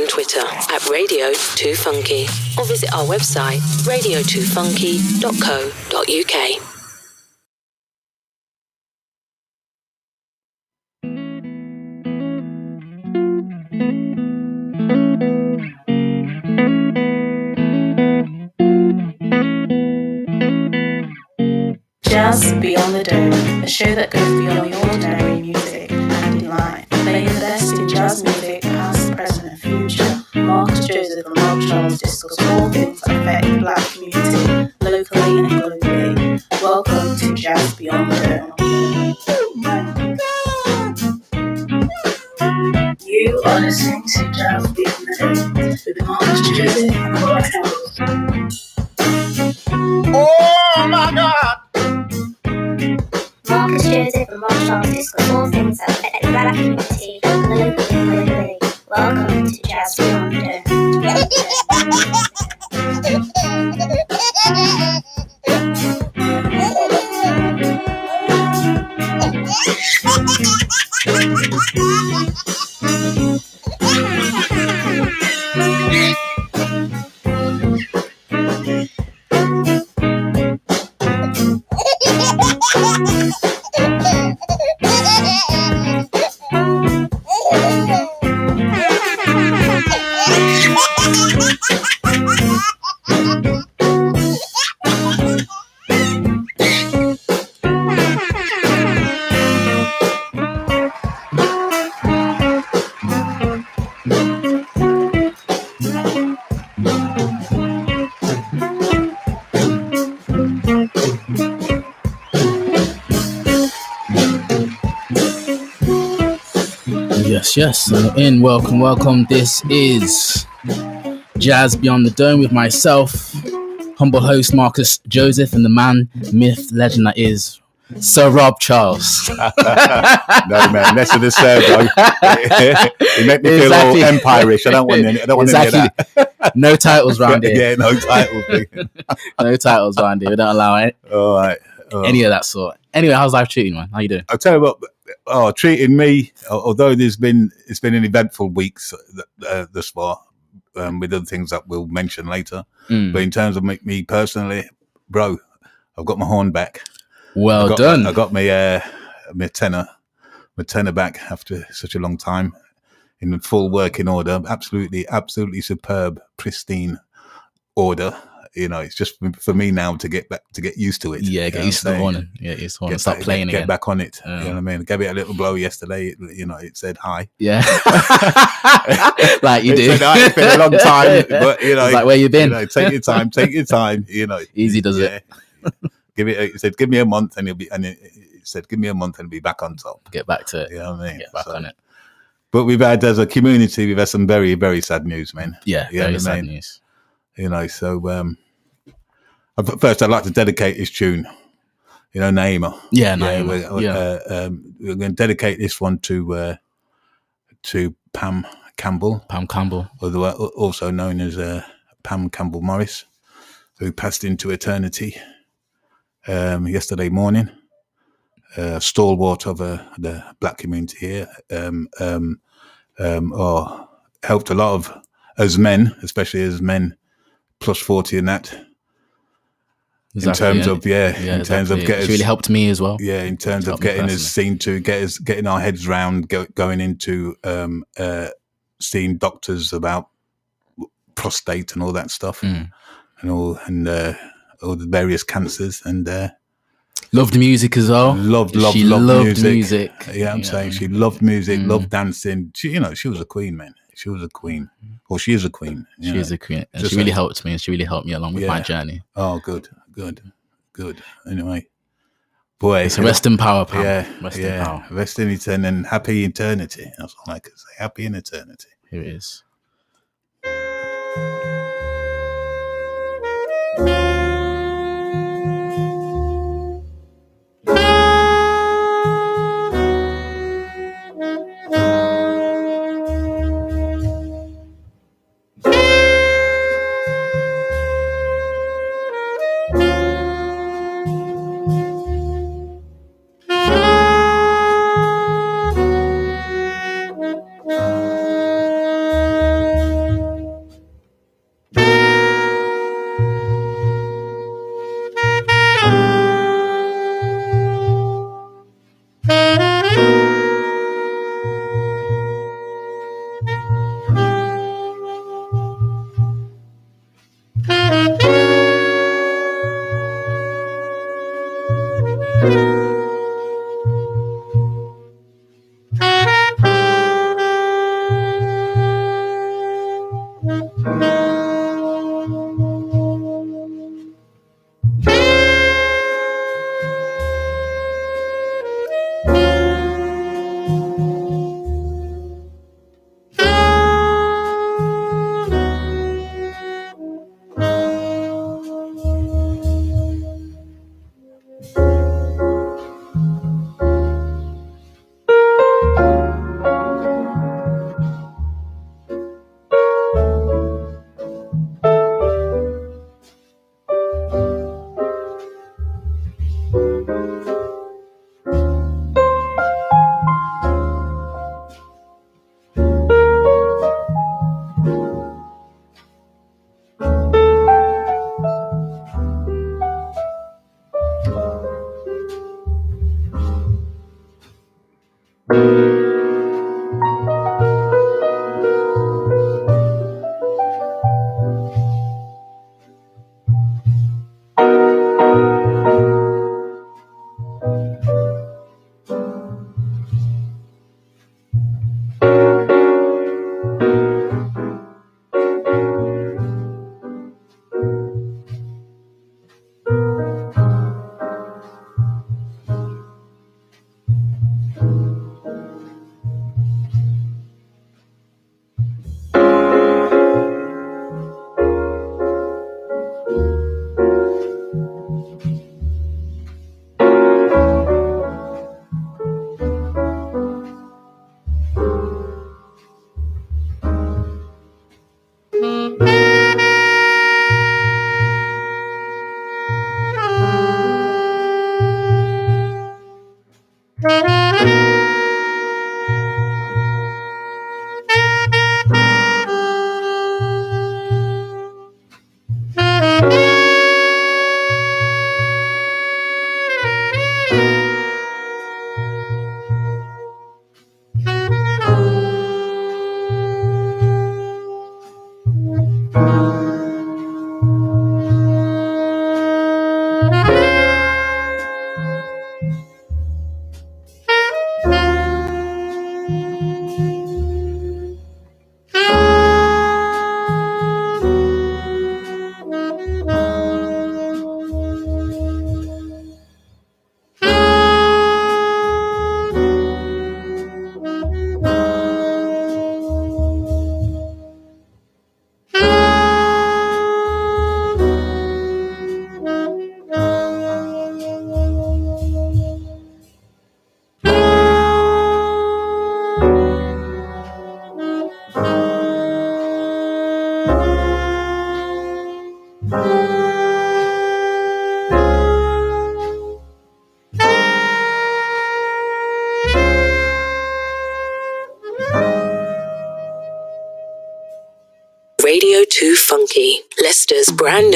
and Twitter at Radio 2 Funky or visit our website radio2funky.co.uk. Jazz Beyond the Dome, a show that goes beyond your Yes, yes. In, welcome, welcome. This is Jazz Beyond the Dome with myself, humble host Marcus Joseph, and the man, myth, legend that is Sir Rob Charles. no, man, less of the sir, bro. it make me feel all empire-ish. I don't want any, I don't want any of that. no titles round here. yeah, no titles. No titles round here. We don't allow it. all right. Any of that sort. Anyway, how's life treating you, man? How you doing? I'll tell you what. Oh, treating me. Although there's been it's been an eventful weeks uh, thus far, um, with other things that we'll mention later. Mm. But in terms of me, me personally, bro, I've got my horn back. Well I got, done. I got my uh, my tenor, my tenor back after such a long time in full working order. Absolutely, absolutely superb, pristine order. You know, it's just for- me now to get back to get used to it. yeah, get used to the horn. Yeah, to the. Get Start back- playing get, again. Get back on it. Yeah. You know what I mean? Gave it a little blow yesterday. It, you know, it said hi. Yeah, like you it do. Said. It's been a long time, but you know, It's like where you been. You know, take your time. Take your time. You know, Easy does it. it. give it. It said, give me a month, and you'll be. And it, it said, give me a month, and be back on top. Get back to it. You know what I mean? Get back So- on it. But we've had, as a community, we've had some very, very sad news, man. Yeah, You very sad mean? news. You know, so um, uh, first, I'd like to dedicate this tune. You know, Naima. Yeah, yeah, no, we're, yeah. Uh, um, we're going to dedicate this one to uh, to Pam Campbell, Pam Campbell. also known as uh, Pam Campbell Morris, who passed into eternity um, yesterday morning. Uh, stalwart of uh, the black community here, um, um, um, or helped a lot of as men, especially as men plus forty in that. Exactly, in terms yeah. of yeah, Yeah, in terms of getting really helped me as well. yeah, in terms of getting us seen to get us getting our heads round go, going into um, uh, seeing doctors about prostate and all that stuff Mm. and all and uh, all the various cancers and uh, Loved music as well. loved loved she loved loved music. music. Yeah, I'm you saying know. she loved music, Mm. loved dancing. She, you know, she was a queen, man. She was a queen. Mm-hmm. Well, she is a queen. She know. is a queen, and Just she really like- helped me, and she really helped me along with my journey. Oh, good, good, good. Anyway, boy, So rest in power, Pam. yeah, rest in yeah, power. rest in eternity and happy eternity. That's all I can say. Happy in eternity. Here it is.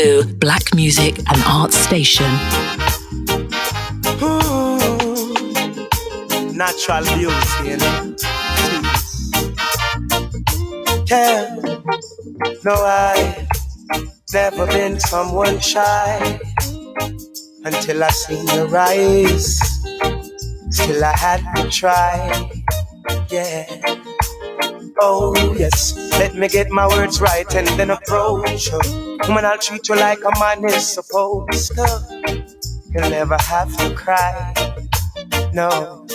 New black music and arts station. Ooh, natural beauty, you know. Yeah, no, I never been someone shy until I seen your eyes. Still, I had to try. Yeah. Oh, yes. Let me get my words right and then approach you. Woman, I'll treat you like a man is supposed to. You'll never have to cry. No.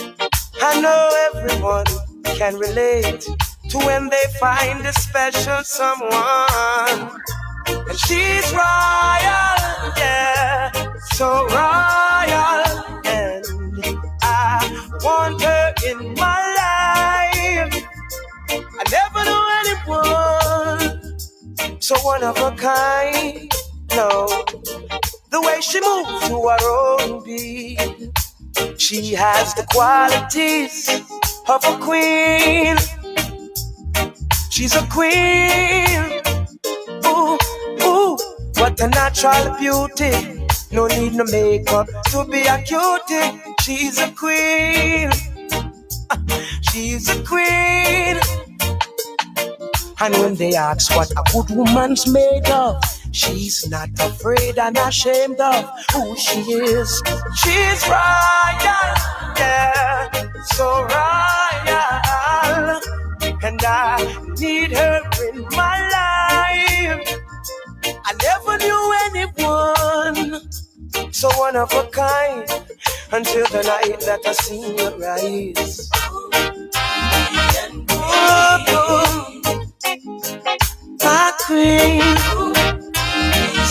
I know everyone can relate to when they find a special someone. And she's royal, yeah, so royal. And I want her in my life. I never knew anyone so one of a kind. No, the way she moves to her own beat, she has the qualities of a queen. She's a queen. Ooh, ooh, what a natural beauty. No need no makeup to be a cutie. She's a queen. She's a queen. And when they ask what a good woman's made of, she's not afraid and ashamed of who she is. She's royal, yeah, so royal. And I need her in my life. I never knew anyone so one of a kind until the night that I seen your eyes. Oh, my queen,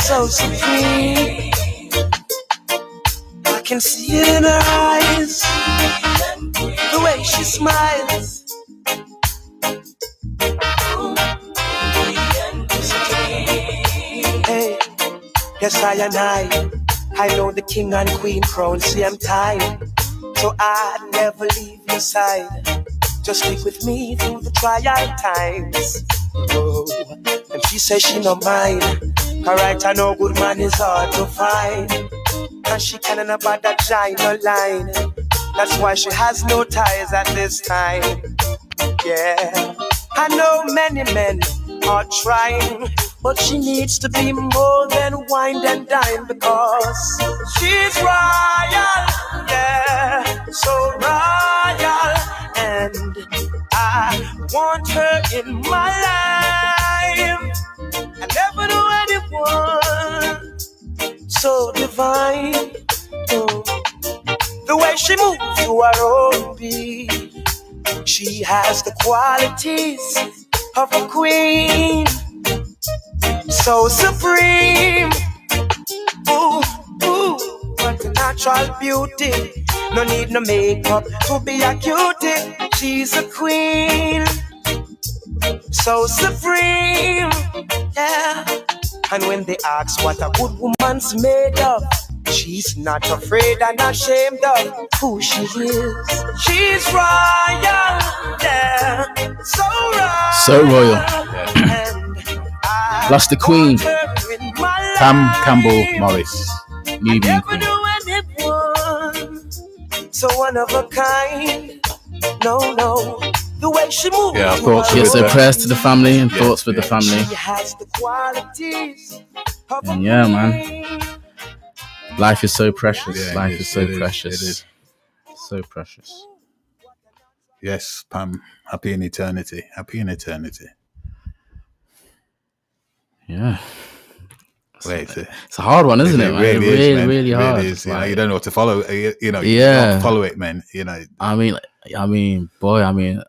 so supreme. I can see it in her eyes, the way she smiles. Hey, yes, I and I. I know the king and queen crown, same time. So I'd never leave your side. Just stick with me through the trial times. Oh, and she says she no mind. Alright, I know good man is hard to find. And she can't about that giant line. That's why she has no ties at this time. Yeah, I know many men are trying, but she needs to be more than wine and dine because she's royal, yeah, so royal, want her in my life. I never knew anyone so divine. Oh, the way she moves to her own beat. She has the qualities of a queen, so supreme. Ooh, ooh, what a natural beauty. No need no makeup to be a cutie. She's a queen, so supreme. Yeah. And when they ask what a good woman's made of, she's not afraid and ashamed of who she is. She's royal, yeah, so royal. So royal. I the queen. want her in my Pam. Campbell Morris. Never queen. so one of a kind. No, no, the way she moves. Yeah, thoughts Yeah, so prayers to the family and Yeah, thoughts with the family. The qualities of a And yeah, man. Life is so precious. Yeah, Life is, is so it is, precious. it is. So precious. Yes, Pam. Happy in eternity. Happy in eternity. Yeah. Wait, it's, uh, It's a hard one, isn't it? man? really, really, is, really It hard. is. You, know, Like, you don't know what to follow. You, you know, you Yeah. follow it, man. You know, I mean, I mean, boy, I mean,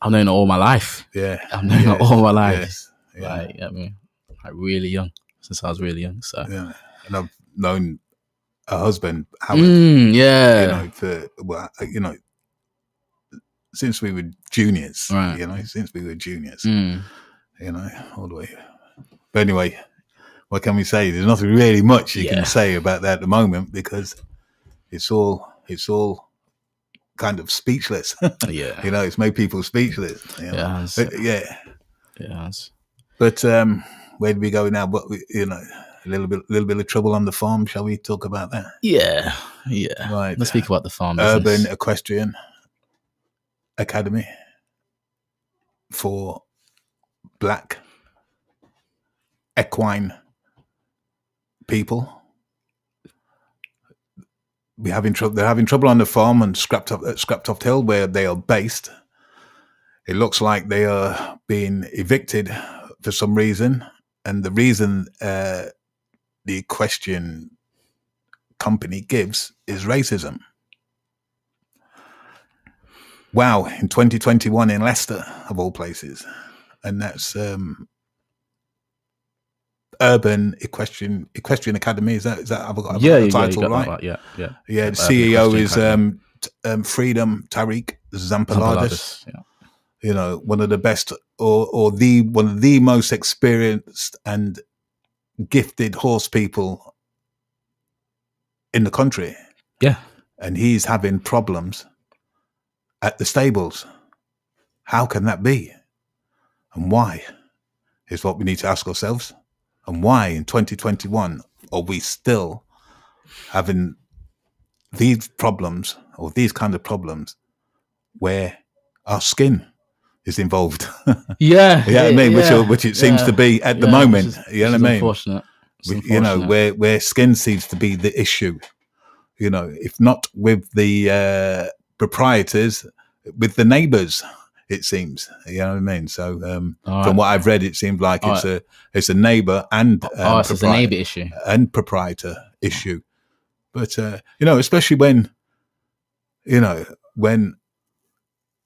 I've known her all my life. yeah. I've known her all my life. Yes, yeah, Like, I mean, like really young, since I was really young. So, yeah. And I've known a husband, Howard, Mm, yeah, you know, for, well, you know, since we were juniors, Right. you know, since we were juniors, Mm. you know, all the way. But anyway, what can we say? There's nothing really much you Yeah. can say about that at the moment because it's all it's all kind of speechless. yeah, you know, it's made people speechless. You know? Yeah, yeah. yeah. But um, where do we go now? But you know, a little bit, little bit of trouble on the farm. Shall we talk about that? Yeah, yeah. Right. Let's speak about the farm. Urban business. Equestrian Academy for black equine people. Having trouble. They're having trouble on the farm and Scraptoft, uh, Scraptoft hill where they are based. It looks like they are being evicted for some reason, and the reason uh, the equestrian company gives is racism. Wow, in 2021 in Leicester, of all places. And that's um, Urban Equestrian Equestrian Academy. Is that is that I've got, I've yeah, got the yeah, yeah, title got right? right, Yeah, yeah. Yeah, the Urban CEO Equestrian is um, t- um, Freedom Tariq. Zampaladus, Yeah. You know, one of the best, or or the one of the most experienced and gifted horse people in the country. Yeah. and he's having problems at the stables. How can that be? And why? Is what we need to ask ourselves. And why in 2021 are we still having these problems or these kind of problems where our skin is involved? Yeah, you know what I mean? Which, yeah, which it seems yeah, to be at the yeah, moment. is- you know what I mean? Unfortunate. We- you know where where skin seems to be the issue you know if not with the uh proprietors with the neighbors it seems you know what i mean so um All from what i've read it seems like All it's a it's a neighbor and um, oh, so it's a neighbour issue. and proprietor issue but uh you know especially when you know when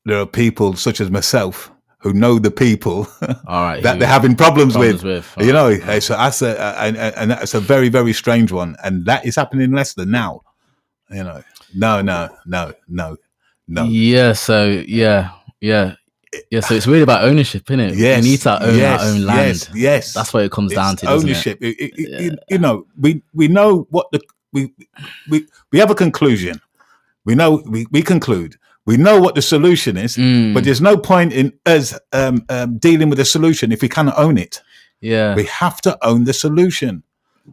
there are people such as myself who know the people All right, that they're having problems, problems with. with. You know, Alright, it's a, that's a, and, and that's a very, very strange one. And that is happening in Leicester now. You know, no, no, no, no, no. Yeah. So yeah, yeah, yeah. So it's really about ownership, isn't it? Yes, we need to own yes, our own land. Yes, yes. That's what it comes down to. ownership. It- it- it- you- You know, we we know what the we we we have a conclusion. We know we we conclude. We know what the solution is, Mm, but there's no point in us um, um, dealing with the solution if we cannot own it. yeah, We have to own the solution,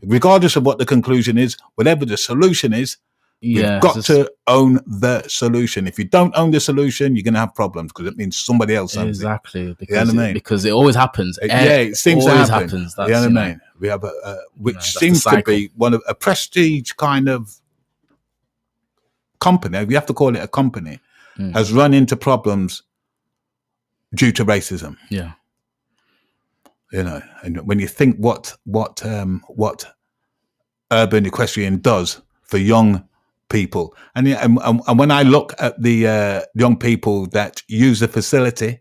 regardless of what the conclusion is. Whatever the solution is, yeah. We've got to own the solution. If you don't own the solution, you're going to have problems because it means somebody else owns it. exactly because know what I it, mean? because it always happens. Eh, Yeah, it seems to always happen. happens. you know what I you know, mean? We have a, a which that's the seems to be one of a prestige kind of company. We have to call it a company. Mm. Has run into problems due to racism. Yeah, you know and when you think what what um what urban equestrian does for young people and and, and, when i look at the uh, young people that use the facility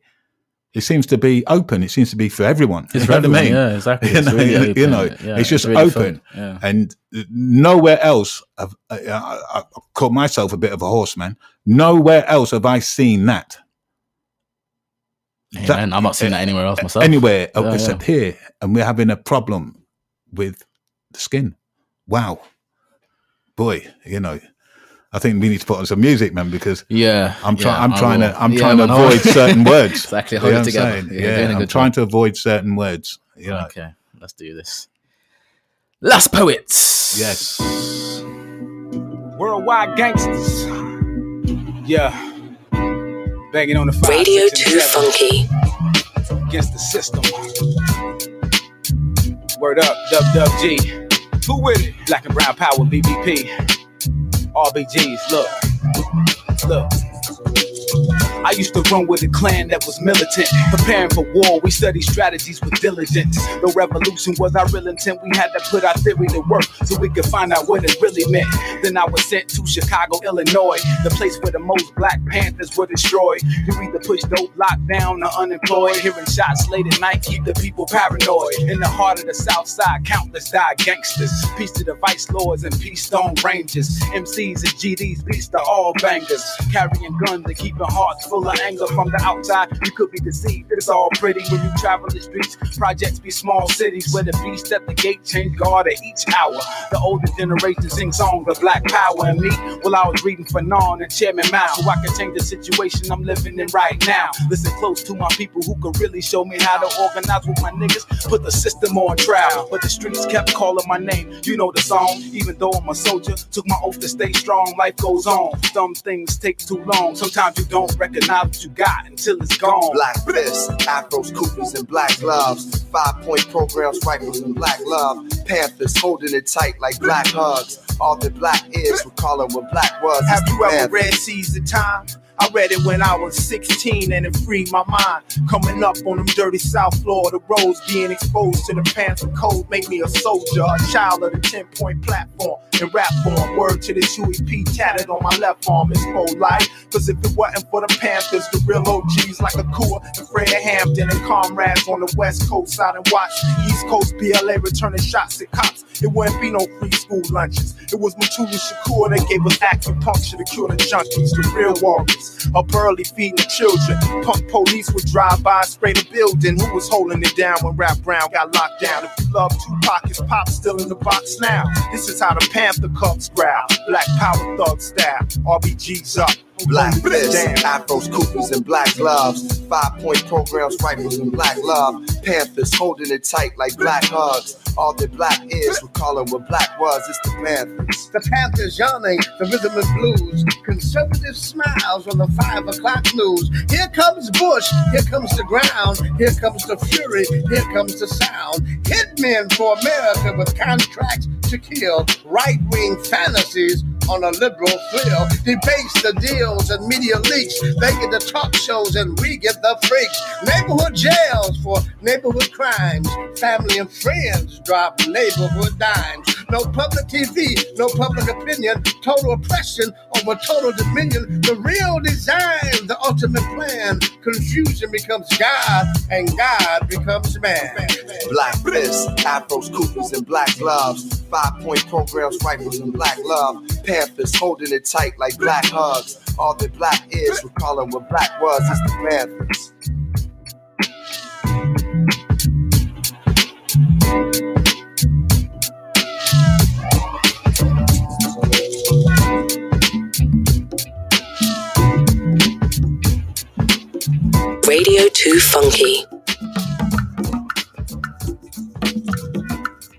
it seems to be open it seems to be for everyone it's you I mean? Yeah, exactly. You It's know, really you- you know, yeah, it's just really open. Yeah, and nowhere else have, I, I, I call myself a bit of a horseman nowhere else have i seen that Hey, that- man, I'm not seeing that anywhere else myself. anywhere Yeah, except here, and we're having a problem with the skin. Wow, boy, you know, I think we need to put on some music, man, because Yeah, I'm trying. yeah, I'm trying will. to. I'm Yeah, trying to man, I will. avoid certain words. Exactly, You hold know it what I'm together. saying? Yeah, you're doing a Yeah, I'm trying job. to avoid certain words. You know, Okay, let's do this. Last poets. Yes. Worldwide gangsters. Yeah. Banging on the five, Radio Too seven Funky. against the system. Word up, Dub Dub G. Who with it? Black and Brown Power, BBP. RBGs, look. Look. I used to run with a clan that was militant, preparing for war. We studied strategies with diligence. The revolution was our real intent. We had to put our theory to work so we could find out what it really meant. Then I was sent to Chicago, Illinois, the place where the most Black Panthers were destroyed. You either push dope, lock down, or unemployed. Hearing shots late at night keep the people paranoid. In the heart of the South Side, countless died gangsters. Peace to the Vice Lords and Peace Stone Rangers. MCs and GDs, beats to all bangers. Carrying guns and keeping hearts full of anger from the outside. You could be deceived. It's all pretty when you travel the streets. Projects be small cities where the beast at the gate change guard at each hour. The older generation sing songs of black power and me. Well, I was reading Fanon and Chairman Mao, so I can change the situation I'm living in right now. Listen close to my people who could really show me how to organize with my niggas. Put the system on trial, but the streets kept calling my name. You know the song. Even though I'm a soldier, took my oath to stay strong. Life goes on. Some things take too long. Sometimes you don't recognize what you got until it's gone. Black fists, afros, koofies, and black gloves. Five point programs, rifles, and black love. Panthers holding it tight like black hugs. All the black is recalling what black was. Have you the ever read the Time? I read it when I was 16 and it freed my mind. Coming up on them dirty South Florida roads, being exposed to the Panther Code made me a soldier, a child of the 10 point platform. In rap form, word to this P tatted on my left arm is full life. Cause if it wasn't for the Panthers, the real OGs like Akua and Fred Hampton and comrades on the West Coast side and watch East Coast BLA returning shots at cops. It wouldn't be no free school lunches. It was Mutulu Shakur that gave us acupuncture to cure the junkies, the real warriors. Up early feeding children. Punk police would drive by, spray the building. Who was holding it down when Rap Brown got locked down? If you love Tupac, his pop still in the box now. This is how the Panther Cubs growl. Black Power Thug style. RBG's up. Black fists, Damn. afros, koofies, and black gloves. Five point programs, rifles, and black love. Panthers holding it tight like black hugs. All that black is recalling what black was. It's the Panthers. The Panthers yawning, the rhythm and blues. Conservative smiles on the five o'clock news. Here comes Bush, here comes the ground, here comes the fury, here comes the sound. Hitmen for America with contracts to kill. Right wing fantasies on a liberal thrill. Debates the deals and media leaks. They get the talk shows and we get the freaks. Neighborhood jails for neighborhood crimes. Family and friends drop neighborhood dimes. No public TV, no public opinion. Total oppression over total dominion. The real design, the ultimate plan. Confusion becomes God and God becomes man. Black fists, afros, koofies, and black gloves. Five point programs, rifles, and black love. Panthers holding it tight like black hugs. All that black is recalling what black was. It's the Panthers. Radio 2 Funky.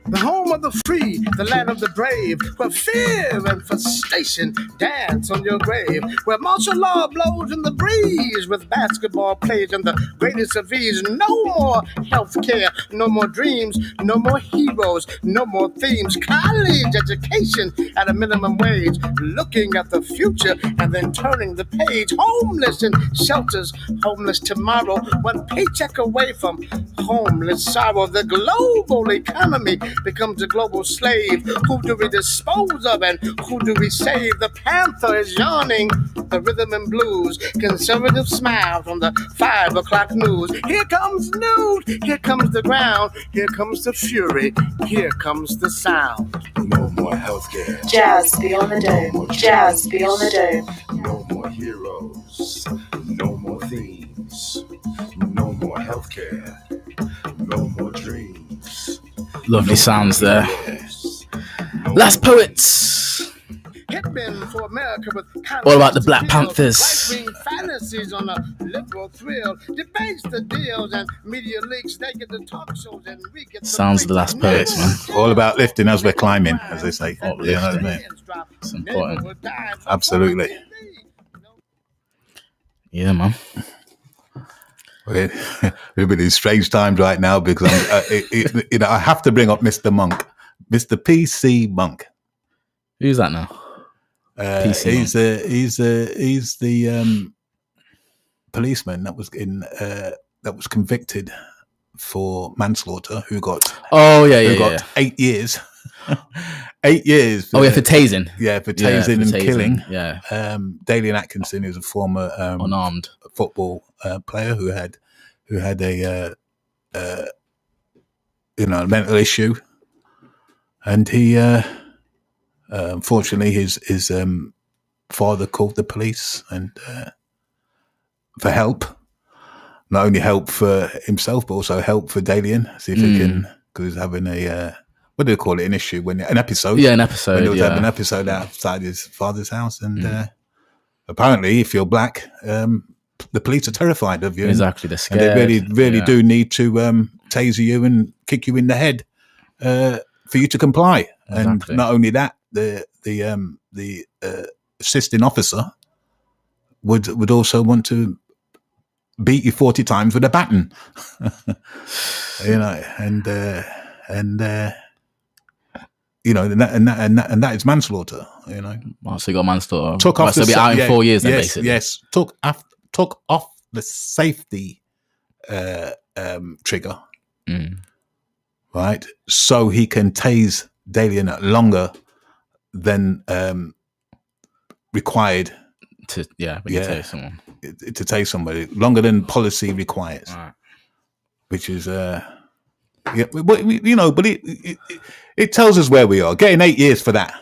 The home of the free, the land of the brave, where fear and frustration dance on your grave, where martial law blows in the breeze with basketball plays and the greatest of ease. No more health care, no more dreams, no more heroes, no more themes. College education at a minimum wage, looking at the future and then turning the page. Homeless in shelters, homeless tomorrow, one paycheck away from homeless sorrow. The global economy becomes a global slave. Who do we dispose of and who do we save? The panther is yawning, the rhythm and blues. Conservative smiles on the five o'clock news. Here comes news, here comes the ground, here comes the fury, here comes the sound. No more healthcare. Jazz beyond the dome. Jazz beyond the dome. No more heroes. No more themes. No more healthcare. No more dreams. Lovely sounds there. Last Poets. For America with All about the Black Panthers. Panthers. Fantasies on a liberal thrill. Debates the deals and media leaks. They get the talk shows and we get the Sounds of the Last Poets, man. All about lifting as we're climbing, as they say. You know what I mean? It's important. Absolutely. Yeah, man. We're, in strange times right now because I'm, uh, it, it, you know I have to bring up Mr. Monk, Mr. PC Monk. Who's that now? Uh, PC he's uh, he's uh, he's the um, policeman that was in uh, that was convicted for manslaughter, who got Oh yeah, yeah, who got yeah. eight years, eight years. Oh yeah, for tasing. yeah for Yeah, tasing for and tasing, killing. Yeah, Um, Dalian Atkinson, who's a former um, unarmed. football uh, player who had who had a uh, uh, you know a mental issue, and he uh, uh, unfortunately his his um, father called the police and uh, for help, not only help for himself but also help for Dalian. See if he Mm. can because he's having a uh, what do they call it? An issue when an episode. Yeah, an when episode. he was having an episode outside his father's house, and Mm. uh, apparently, if you're black, um, the police are terrified of you. Exactly. They're and scared. they really, really Yeah. do need to um, taser you and kick you in the head uh, for you to comply. Exactly. And not only that, the the um, the uh, assisting officer would would also want to beat you forty times with a baton. you know, and uh, and uh, you know, and that, and that, and that, and that is manslaughter. You know, so you got manslaughter. took Right, off so be out in yeah, four years then, yes, basically. Yes, took off took off the safety uh, um, trigger, Mm. right? So he can tase Dalian longer than um, required To yeah, Yeah. tell someone. to to tase somebody longer than policy requires, Alright. which is uh, yeah, but you know, but it, it it- tells us where we are. Getting eight years for that,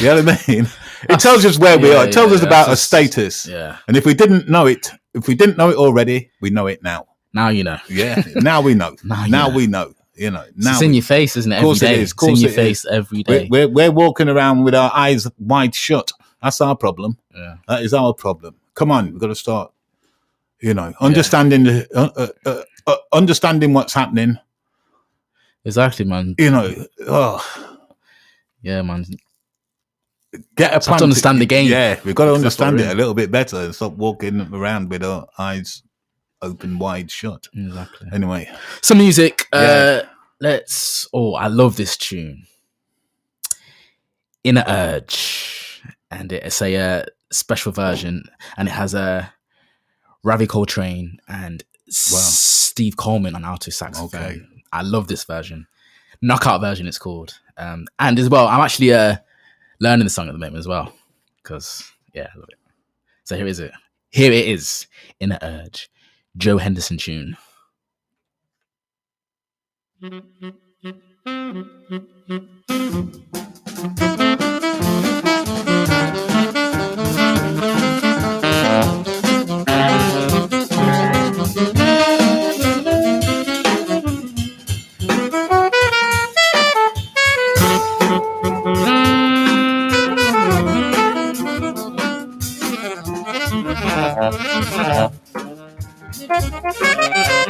you know what I mean? It tells us where we Yeah, are. It tells yeah, us about our status. Yeah. And if we didn't know it, if we didn't know it already, we know it now. Now you know. Yeah, now we know. Now now know. we know. You know, now it's in your face, isn't it? Of course Every it day. is, of It's in your face is. every we're, we're, we're walking around with our eyes wide shut. That's our problem. Yeah. That is our problem. Come on, we've got to start. You know, understanding the uh, uh, uh, uh, understanding what's happening. Exactly, man. You know, oh, Yeah, man. get a plan to understand the game. Yeah, we've got to understand it a little bit better and stop walking around with our eyes open wide shut. Exactly. Anyway, Some music. Uh, let's. Oh, I love this tune. Inner Urge, and it's a uh, special version, and it has a Ravi Coltrane and Steve Coleman on alto saxophone. Okay. I love this version. Knockout version, it's called. Um, and as well, I'm actually uh, learning the song at the moment as well because yeah, I love it. So here is it. Here it is, Inner Urge, Joe Henderson tune. Música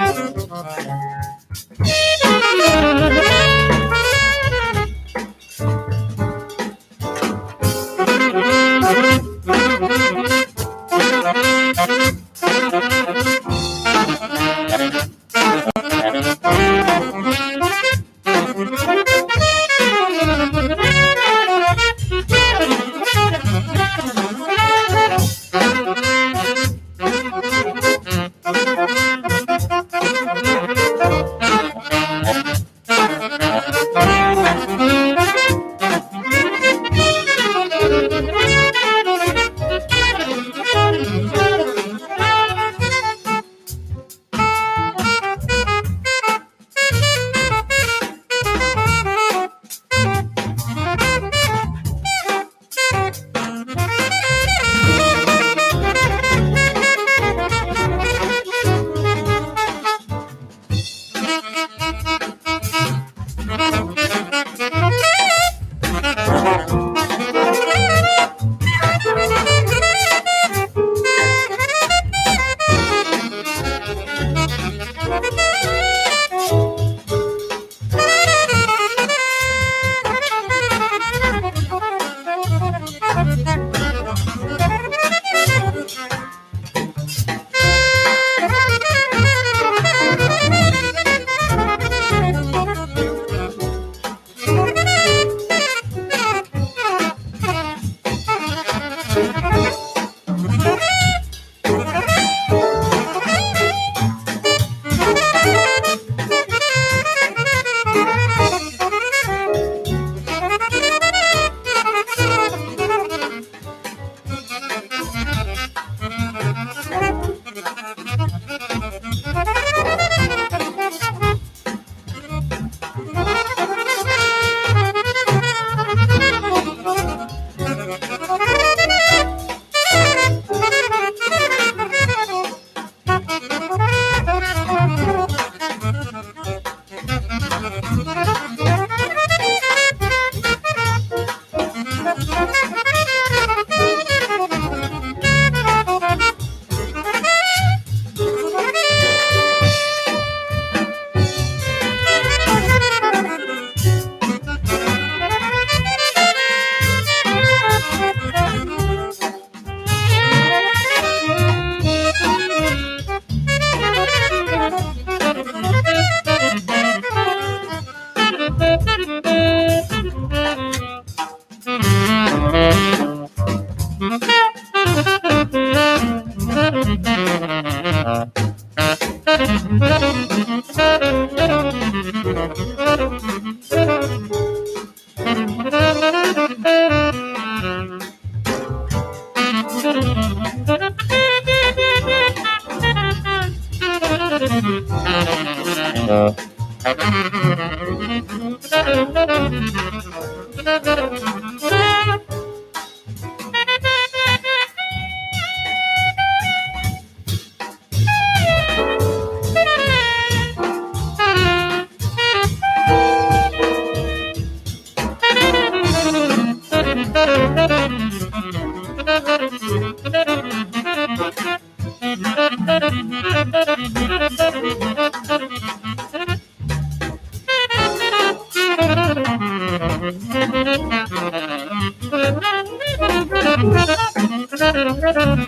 Thank you.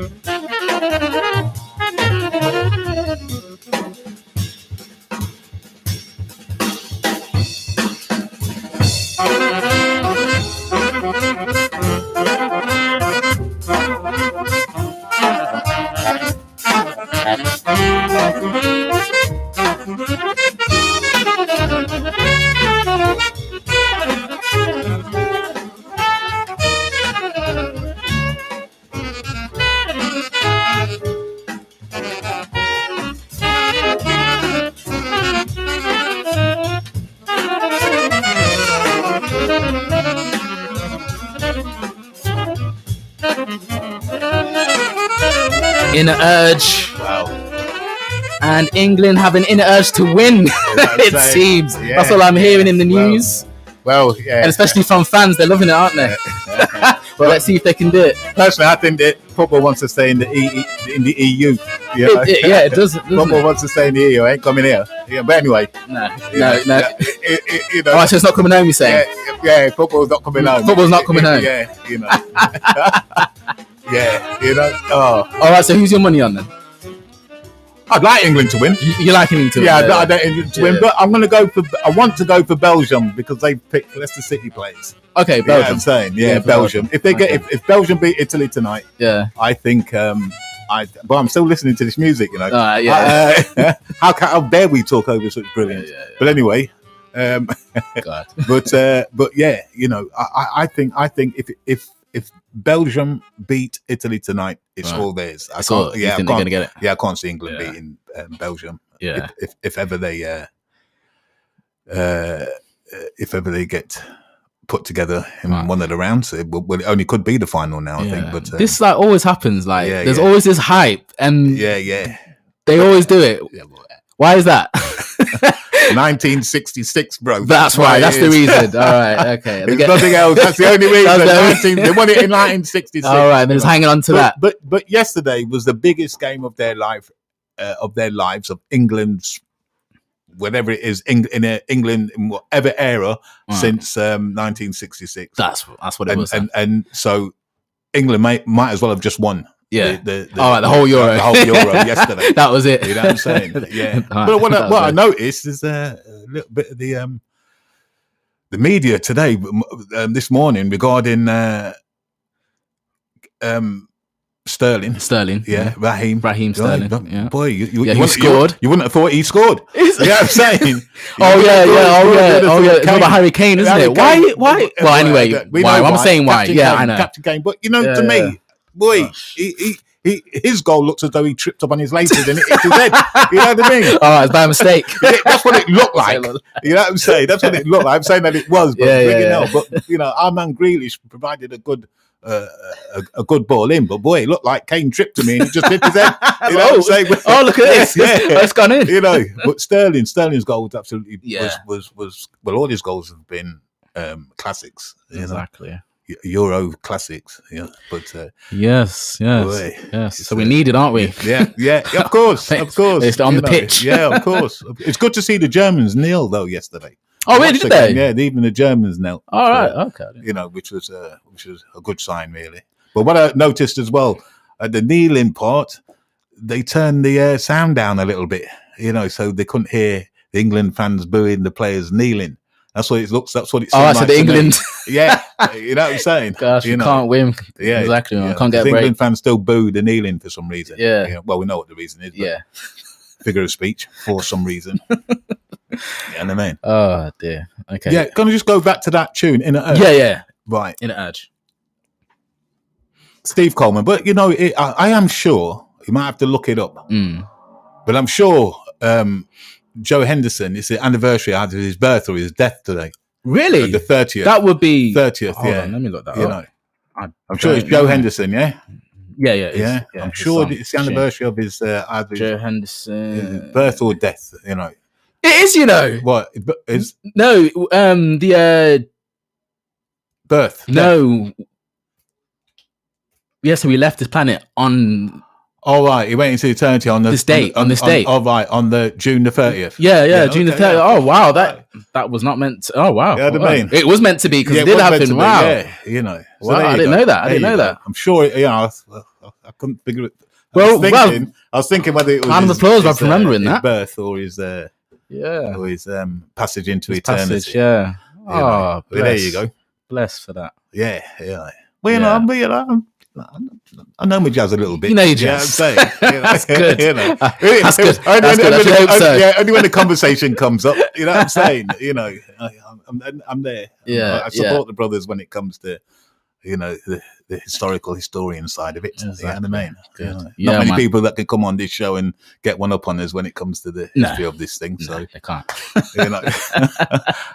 Mm. Inner. Wow. And England have an inner urge to win, it saying. seems. Yeah. That's all I'm hearing in the news. Well, yeah. And especially from fans, they're loving it, aren't they? but let's see if they can do it. Personally, I think that football wants to stay in the e- in the EU. You know? It- it- yeah, it does, doesn't football it? wants to stay in the EU. Ain't coming here. Yeah, but anyway. No, you no, know, no. it- you know, Oh, so it's not coming home, you're saying? Yeah, yeah, football's not coming mm, home. Football's not coming home. Yeah, you know. yeah, you know. Oh, All right, so who's your money on then? I'd like England to win. You, you like England to yeah, win? I, I don't England to win, but I'm going to go for. I want to go for Belgium because they picked Leicester City players. Okay, Yeah, Belgium. I'm saying, yeah, Yeah, Belgium. Belgium. If they get, Okay. if, if Belgium beat Italy tonight, Yeah. I think. um I, but I'm still listening to this music, you know. Alright, yeah. Uh, how can, how dare we talk over such brilliance? But anyway, Um, but uh, but yeah, you know, I, I- think I think if if Belgium beat Italy tonight, it's Right. all theirs. I It's can't, all- yeah, I can't- get it? Yeah, I can't see England Yeah. beating um, Belgium. Yeah. if, if, if ever they uh, uh, if ever they get put together in one of the rounds, it, will- well, it only could be the final now. I think, but uh, this like always happens. Like Yeah, there's yeah. always this hype, and yeah, yeah. they always do it. Why is that? 1966, bro. That's why right. it That's the is. reason. All right. Okay. There's nothing else. That's the only reason. The 19 they won it in 1966. All right, then it's hanging on to but, that. But but yesterday was the biggest game of their life, uh, of their lives of England's, whatever it is, Eng- in a, England in whatever era since um, 1966. That's that's what it and, was. And, and so England might might as well have just won. Yeah. The, the, All right, the whole Euro. The whole Euro yesterday. That was it. You know what I'm saying? Yeah. Right, but what, I, what I noticed is uh, a little bit of the um, the media today, um, this morning, regarding uh, um, Sterling. Sterling. Yeah, Raheem. Raheem Sterling. Yeah. Boy, you, you, Yeah, you he wouldn't- you- scored. You, wouldn't have thought he scored. you know what I'm saying? Oh yeah, yeah, oh yeah, oh yeah. It's about Harry Kane, isn't Harry it? Why? Kane. Why? Well, anyway, We why? know I'm saying why. Captain Yeah, Kane, I know. Captain Kane. But you know, Yeah, to me, yeah. boy, he, he, he, his goal looks as though he tripped up on his laces and it hit his head. You know what I mean? Right, it's by mistake. Yeah, That's what it looked like. You know what I'm saying? That's what it looked like. I'm saying that it was, but Yeah, yeah, yeah. But you know, our man Grealish provided a good. Uh, a, a good ball in, but boy, it looked like Kane tripped him in. He just hit his head. You know what I'm Oh, saying? oh, look at this. It's- it's gone in. You know, but Sterling, Sterling's goal was absolutely Yeah. was, was was well, all his goals have been um, classics. Exactly. know? Euro classics. Yeah, but uh, Yes, yes, Boy, yes. So we need it, aren't we? yeah, yeah, yeah, of course, of course. It's on you the pitch. Yeah, of course. It's good to see the Germans kneel though yesterday. Oh, really? Did the they? Yeah, even the Germans knelt. All So, right. Okay. You know, which was uh, which was a good sign, really. But what I noticed as well at the kneeling part, they turned the uh, sound down a little bit. You know, so they couldn't hear the England fans booing the players kneeling. That's what it looks. That's what it. Oh, seemed so like. England. Yeah, you know what I'm saying. Gosh, you know. can't win. Yeah, exactly. yeah. Can't get a The break. England fans still boo the kneeling for some reason. Yeah. Know, well, we know what the reason is. but Yeah. Figure of speech for some reason. you know what I mean? Oh dear. Okay. Yeah. Can I just go back to that tune in a Yeah. Yeah. Right. Inner Urge. Steve Coleman. But you know, it, I, I am sure you might have to look it up. Mm. But I'm sure um, Joe Henderson. It's the anniversary either of his birth or his death today. Really? The thirtieth. That would be thirtieth. Yeah. on, let me look that You up. know, I I'm sure it's Joe. Henderson. Yeah. Yeah, yeah, Yeah. yeah, I'm sure it's the anniversary of his uh, either Joe his, Henderson. uh, birth or death. You know. It is, you know. What is No, um, the uh, birth? no. Yeah, so we left this planet on. All right, he went into eternity on the, This date, on this On, date. all right, on the June the thirtieth. Yeah, yeah, June the thirtieth. yeah. Oh wow, that that was not meant. to... Oh wow, yeah, I mean? it was meant to be because Yeah, it did happen. Wow, yeah, you know. Wow, there I you didn't go. know that. I There didn't you know go. that. I'm sure. You know, I, I couldn't figure it. I Well, was well, I was thinking whether it was his- applause, his, for remembering his that. birth or his uh, yeah, or his um, passage into His eternity. passage, yeah. You. Oh, there you go. Blessed for that. Yeah, yeah. Well, you know, Yeah. I'm, you know, I'm, I know my jazz a little bit. You know your You know jazz. saying? You know, That's good. You know. That's good. Only That's good. Only- only- so. Yeah, only when the conversation comes up. You know what I'm saying? You know, I, I'm, I'm, there. Yeah, I, I support yeah. the brothers when it comes to, you know, the, the historical historian side of it. You know what I mean? Good. You know, Yeah, Not many man. people that can come on this show and get one up on us when it comes to the No. history of this thing. So, No, they can't. you know,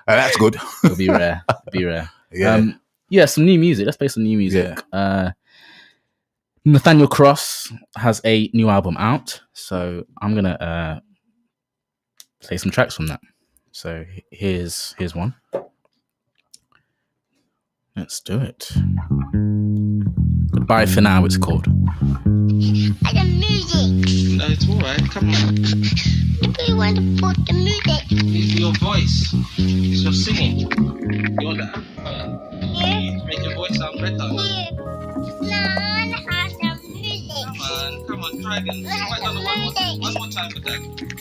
that's good. It'll be rare. It'll be rare. Yeah. Um, yeah, some new music. Let's play some new music. Uh, Nathaniel Cross has a new album out, so I'm gonna uh, play some tracks from that. So here's here's one. Let's do it. Goodbye for now. It's called. I got music. No, it's alright. Come on. Who you want to put the music? It's your voice. It's your singing. You're the amplifier. Yeah. Make your voice sound better. Yeah. No, try again. Try another one more, one more time that.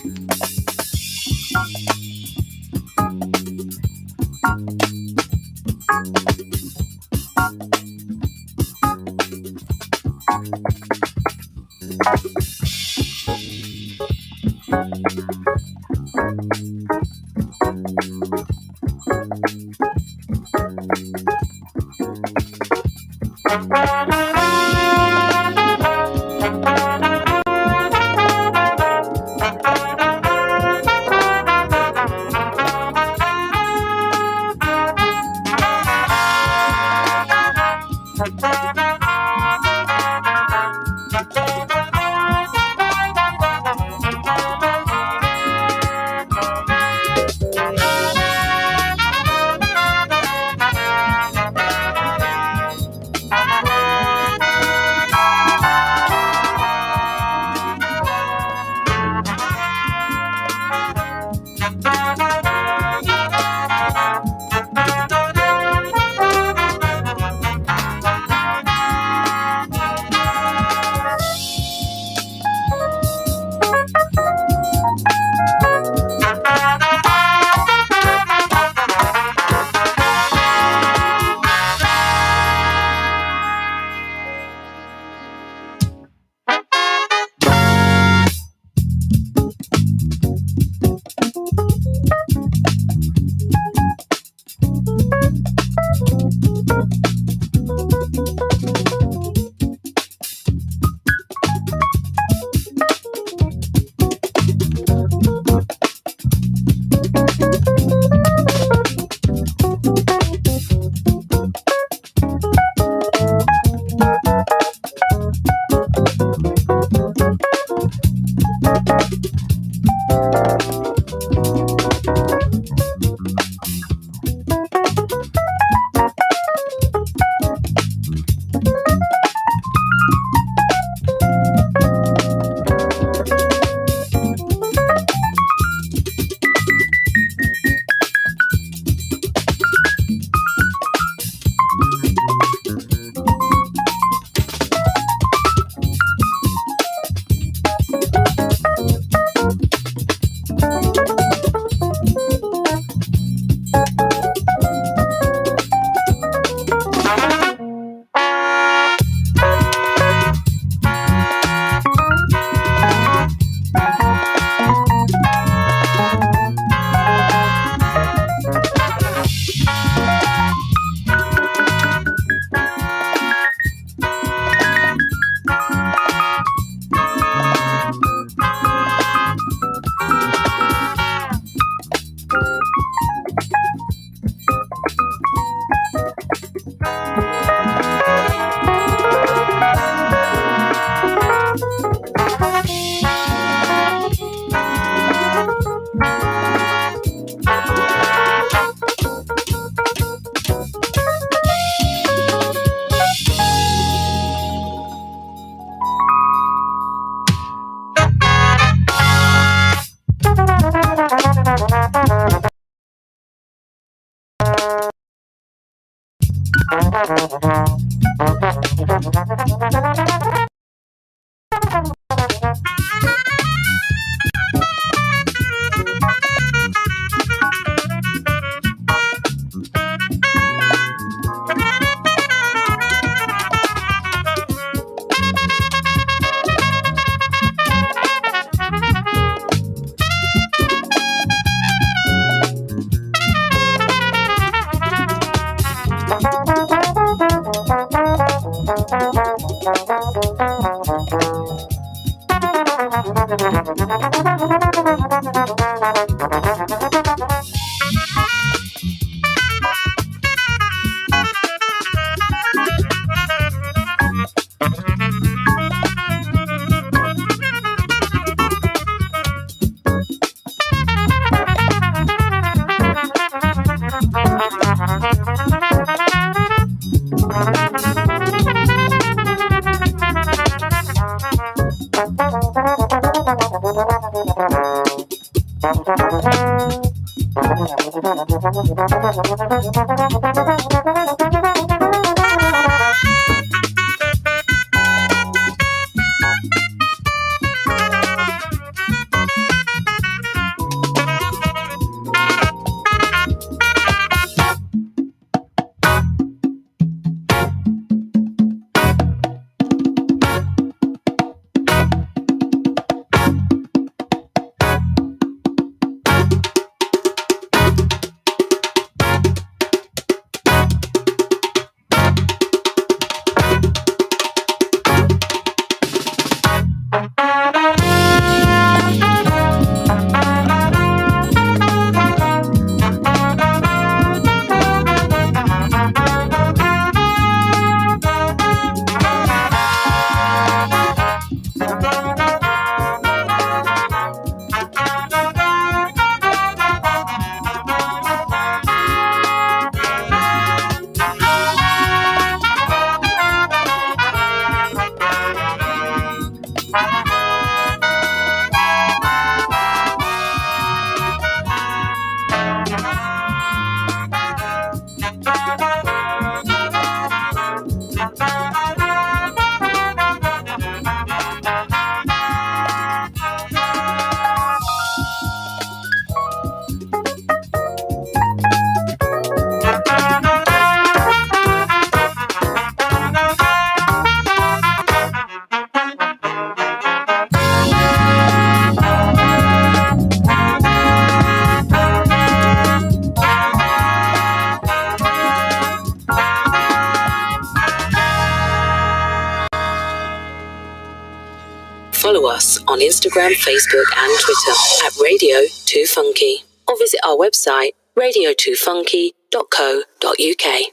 Instagram, Facebook, and Twitter at Radio 2 Funky or visit our website radio2funky.co.uk.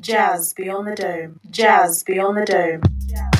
Jazz beyond the dome. Jazz beyond the dome. Lovely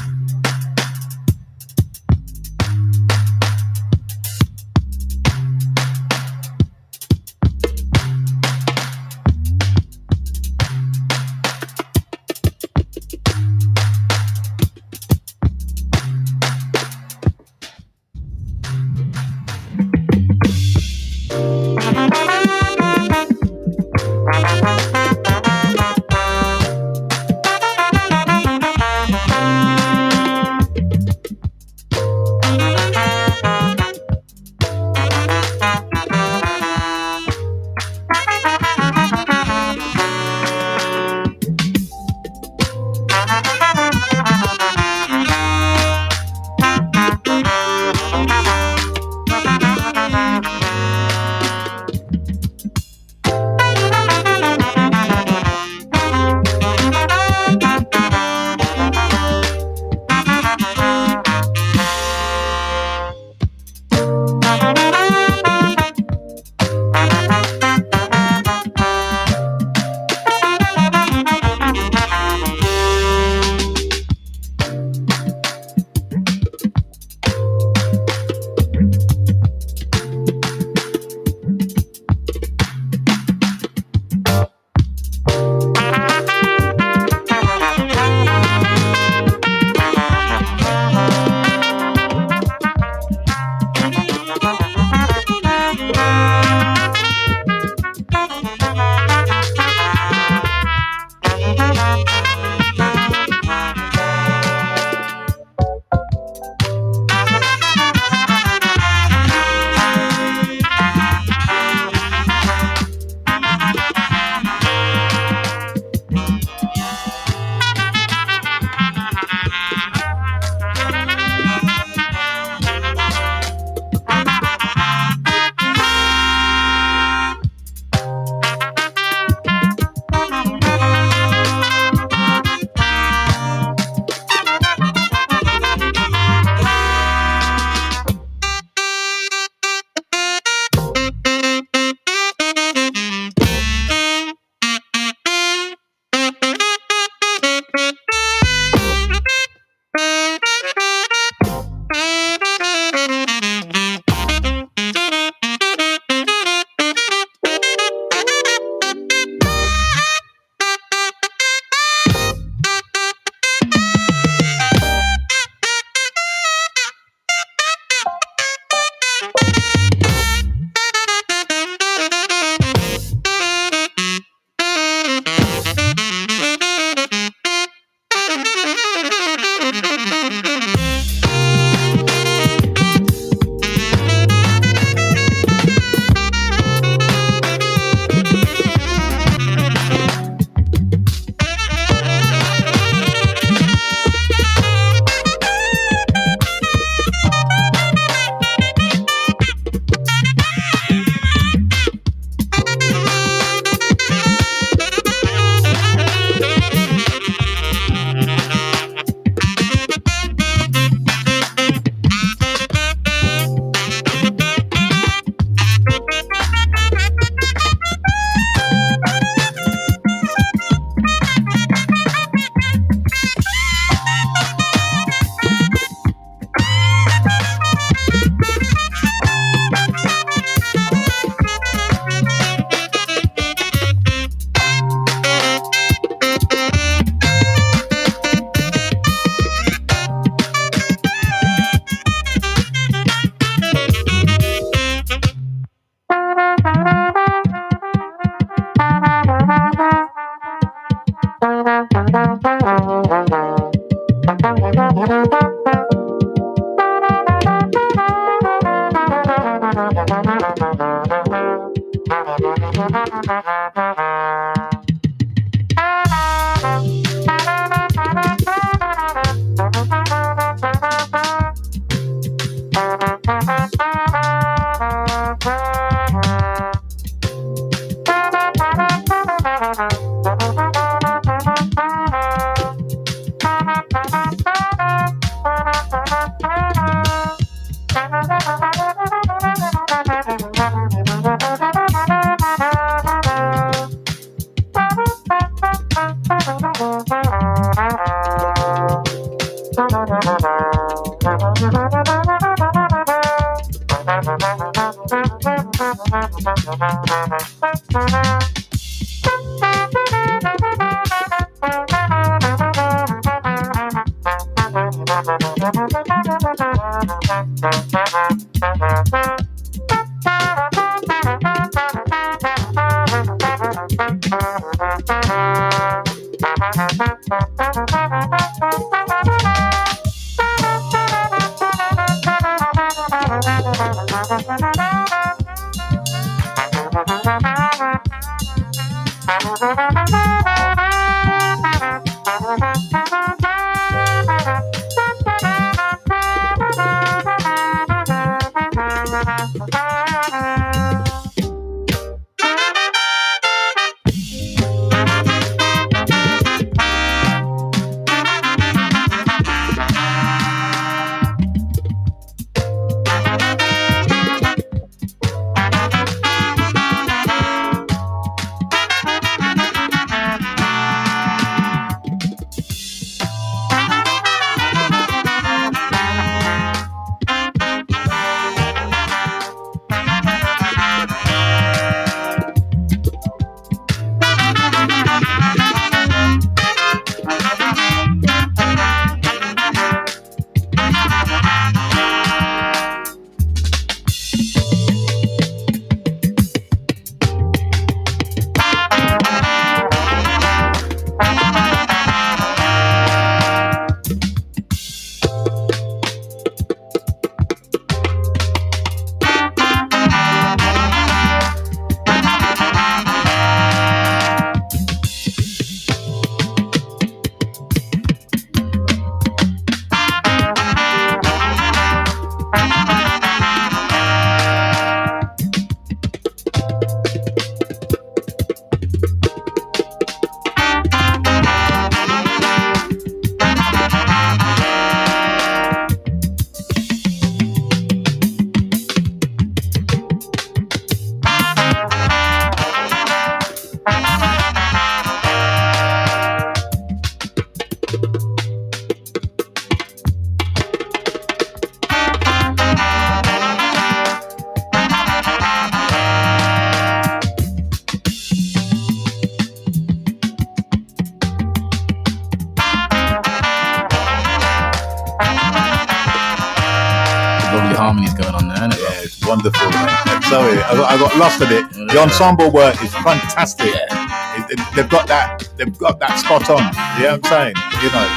lost in it. The ensemble work is fantastic. It- it- they've got that. They've got that spot on. You know what I'm saying? You know.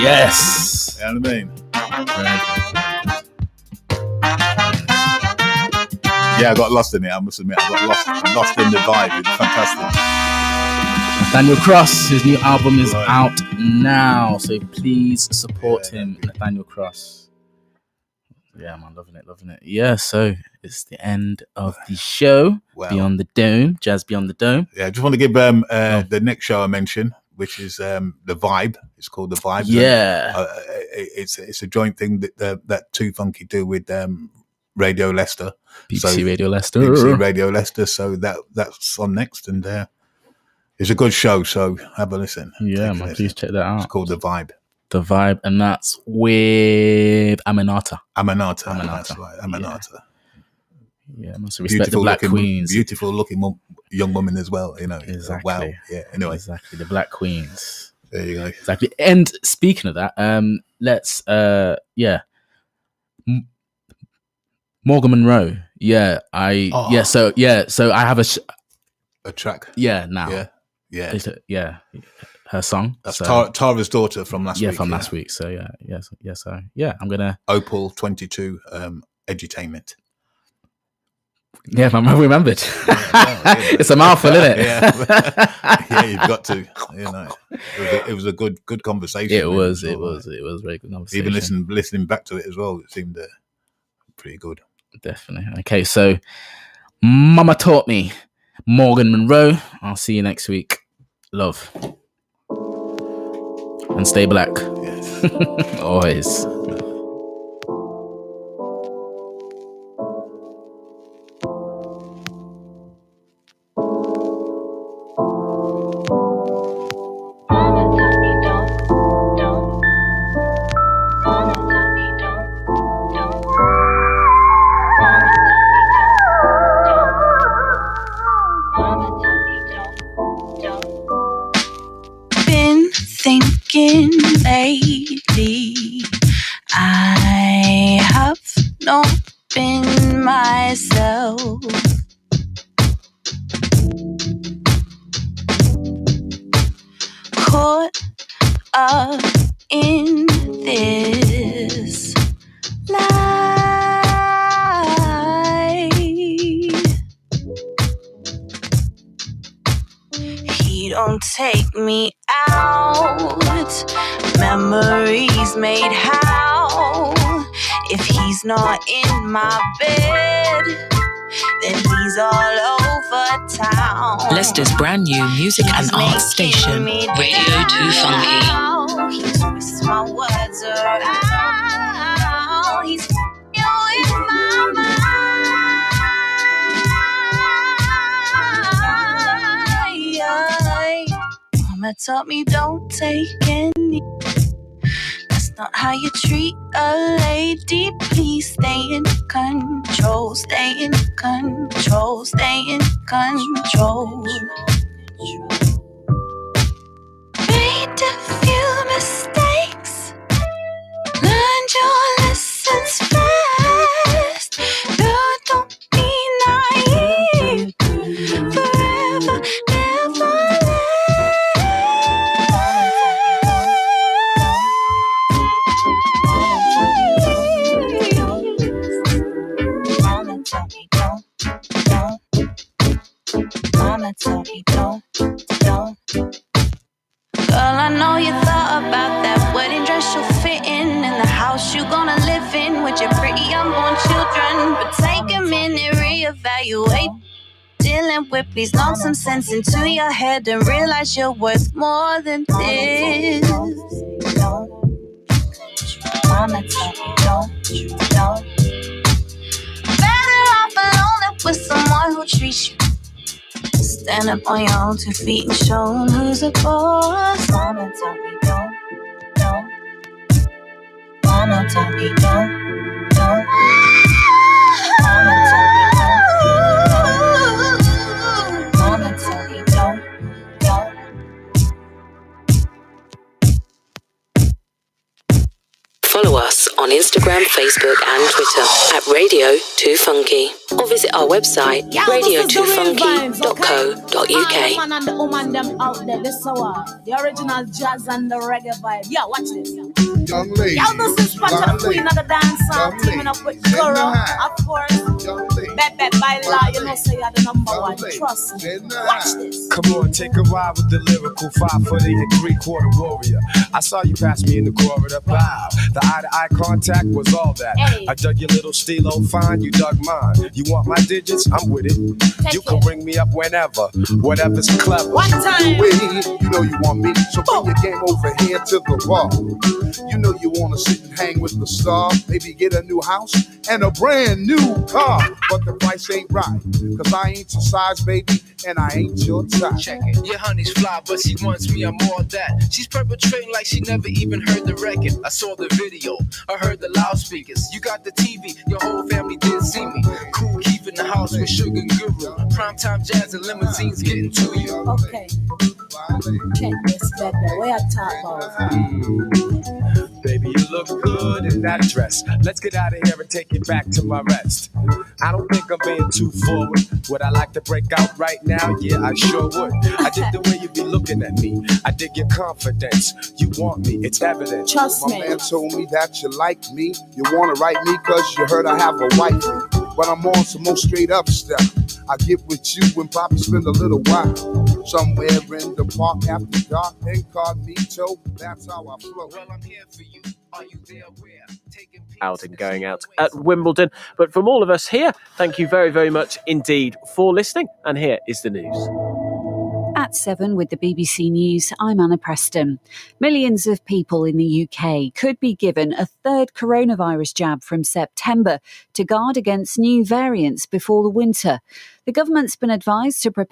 Yes. You know what I mean? Yeah, I got lost in it. I must admit, I got lost, lost in the vibe. It's fantastic. Nathaniel Cross, his new album is out now, so please support him, Nathaniel Cross. Yeah, man, loving it, loving it. Yeah, so it's the end of the show. Wow. Beyond the Dome, Jazz Beyond the Dome. Yeah, I just want to give um Oh. uh, the next show I mentioned, which is um the Vibe. It's called the Vibe. Yeah. uh, it's it's a joint thing that uh, that 2 Funky do with um Radio Leicester, BBC Radio Leicester. BBC Radio Leicester. So that that's on next, and uh, it's a good show. So have a listen. Yeah, man, please check that out. It's called the Vibe. The Vibe, and that's with Aminata. Aminata. Aminata. That's right. Aminata. Yeah, man, so respect the Black looking, Queens. Beautiful looking mom, young woman as well. You know. Exactly. Wow. Yeah. Anyway. Exactly, the Black Queens. There you go. Exactly. And speaking of that, um, let's uh, yeah, M- Morgan Monroe. Yeah, I Oh. yeah. So yeah, so I have a sh- A track. yeah now. Yeah. Yeah. A- yeah, her song. That's so, Tara, Tara's daughter from last week. yeah, week. from last week. So yeah, yes, yeah. So yeah, I'm gonna Opal 22 um, Edutainment. Yeah, I remembered. it's a mouthful, isn't it? yeah. yeah, you've got to. You know, it was a, it was a good good conversation. It was, it right. was, it was very good conversation. Even listening listening back to it as well, it seemed uh, pretty good. Definitely. Okay, so Mama taught me Morgan Monroe. I'll see you next week. Love. And stay black. Always. Mama taught me don't take any. That's not how you treat a lady. Please stay in control. Stay in control. Stay in control. Made a few mistakes. Learned your lessons fast. Tell me don't, don't. Girl, I know you thought about that wedding dress you'll fit in and the house you gonna live in with your pretty unborn children. But take a minute, reevaluate. Dealing with please knock some sense into your head and realize you're worth more than this. Mama tell don't, don't. Better off alone than with someone who treats you. Stand up on your own two feet and show 'em who's the boss. Mama tell me don't, don't. Mama tell me don't, don't. Mama tell me Follow us on Instagram, Facebook, and Twitter at Radio 2 Funky, or visit our website radio2funky.co.uk. Man and the woman them out there, this hour. The original jazz and the reggae vibe. Yeah, watch this. Young lady. Y'all this spot Young of queen of the dance song, Young teaming up with Guru, of course. Bebe Baila, you know, say you're the number one. Trust me. Uh, Watch this. Come on, take a ride with the lyrical five foot and three quarter warrior. I saw you pass me in the corridor. Pow. The eye to eye contact was all that. I dug your little stilo fine, you dug mine. You want my digits? I'm with it. you can ring me up whenever, whatever's clever. One time. Wait, you know you want me, so bring your game over here to the bar. You know you wanna sit and hang with the star, maybe get a new house and a brand new car. But the price ain't right, cause I ain't your size, baby, and I ain't your type. Check it. Your honey's fly, but she wants me. I'm more that. She's perpetrating like she never even heard the record. I saw the video. I heard the loudspeakers. You got the TV. Your whole family did see me. Cool, keep in the house with Sugar Guru. Primetime jazz and limousines getting to you. Okay. Check this, Bebe. Where I talk about? Baby, you look good in that dress. Let's get out of here and take you back to my rest. I don't think I'm being too forward. Would I like to break out right now? Yeah, I sure would. I dig the way you be looking at me. I dig your confidence. You want me, it's evident. Trust My man told me that you like me. You wanna write me cause you heard I have a wife. But I'm on some more straight up stuff. I get with you and Bobby spend a little while. Somewhere in the park after dark, incognito. That's how I flow. Well, I'm here for you. Are you there? Where? Taking out and going out at Wimbledon. But from all of us here, thank you very, very much indeed for listening. And here is the news. At seven with the BBC News, I'm Anna Preston. Millions of people in the UK could be given a third coronavirus jab from September to guard against new variants before the winter. The government's been advised to prepare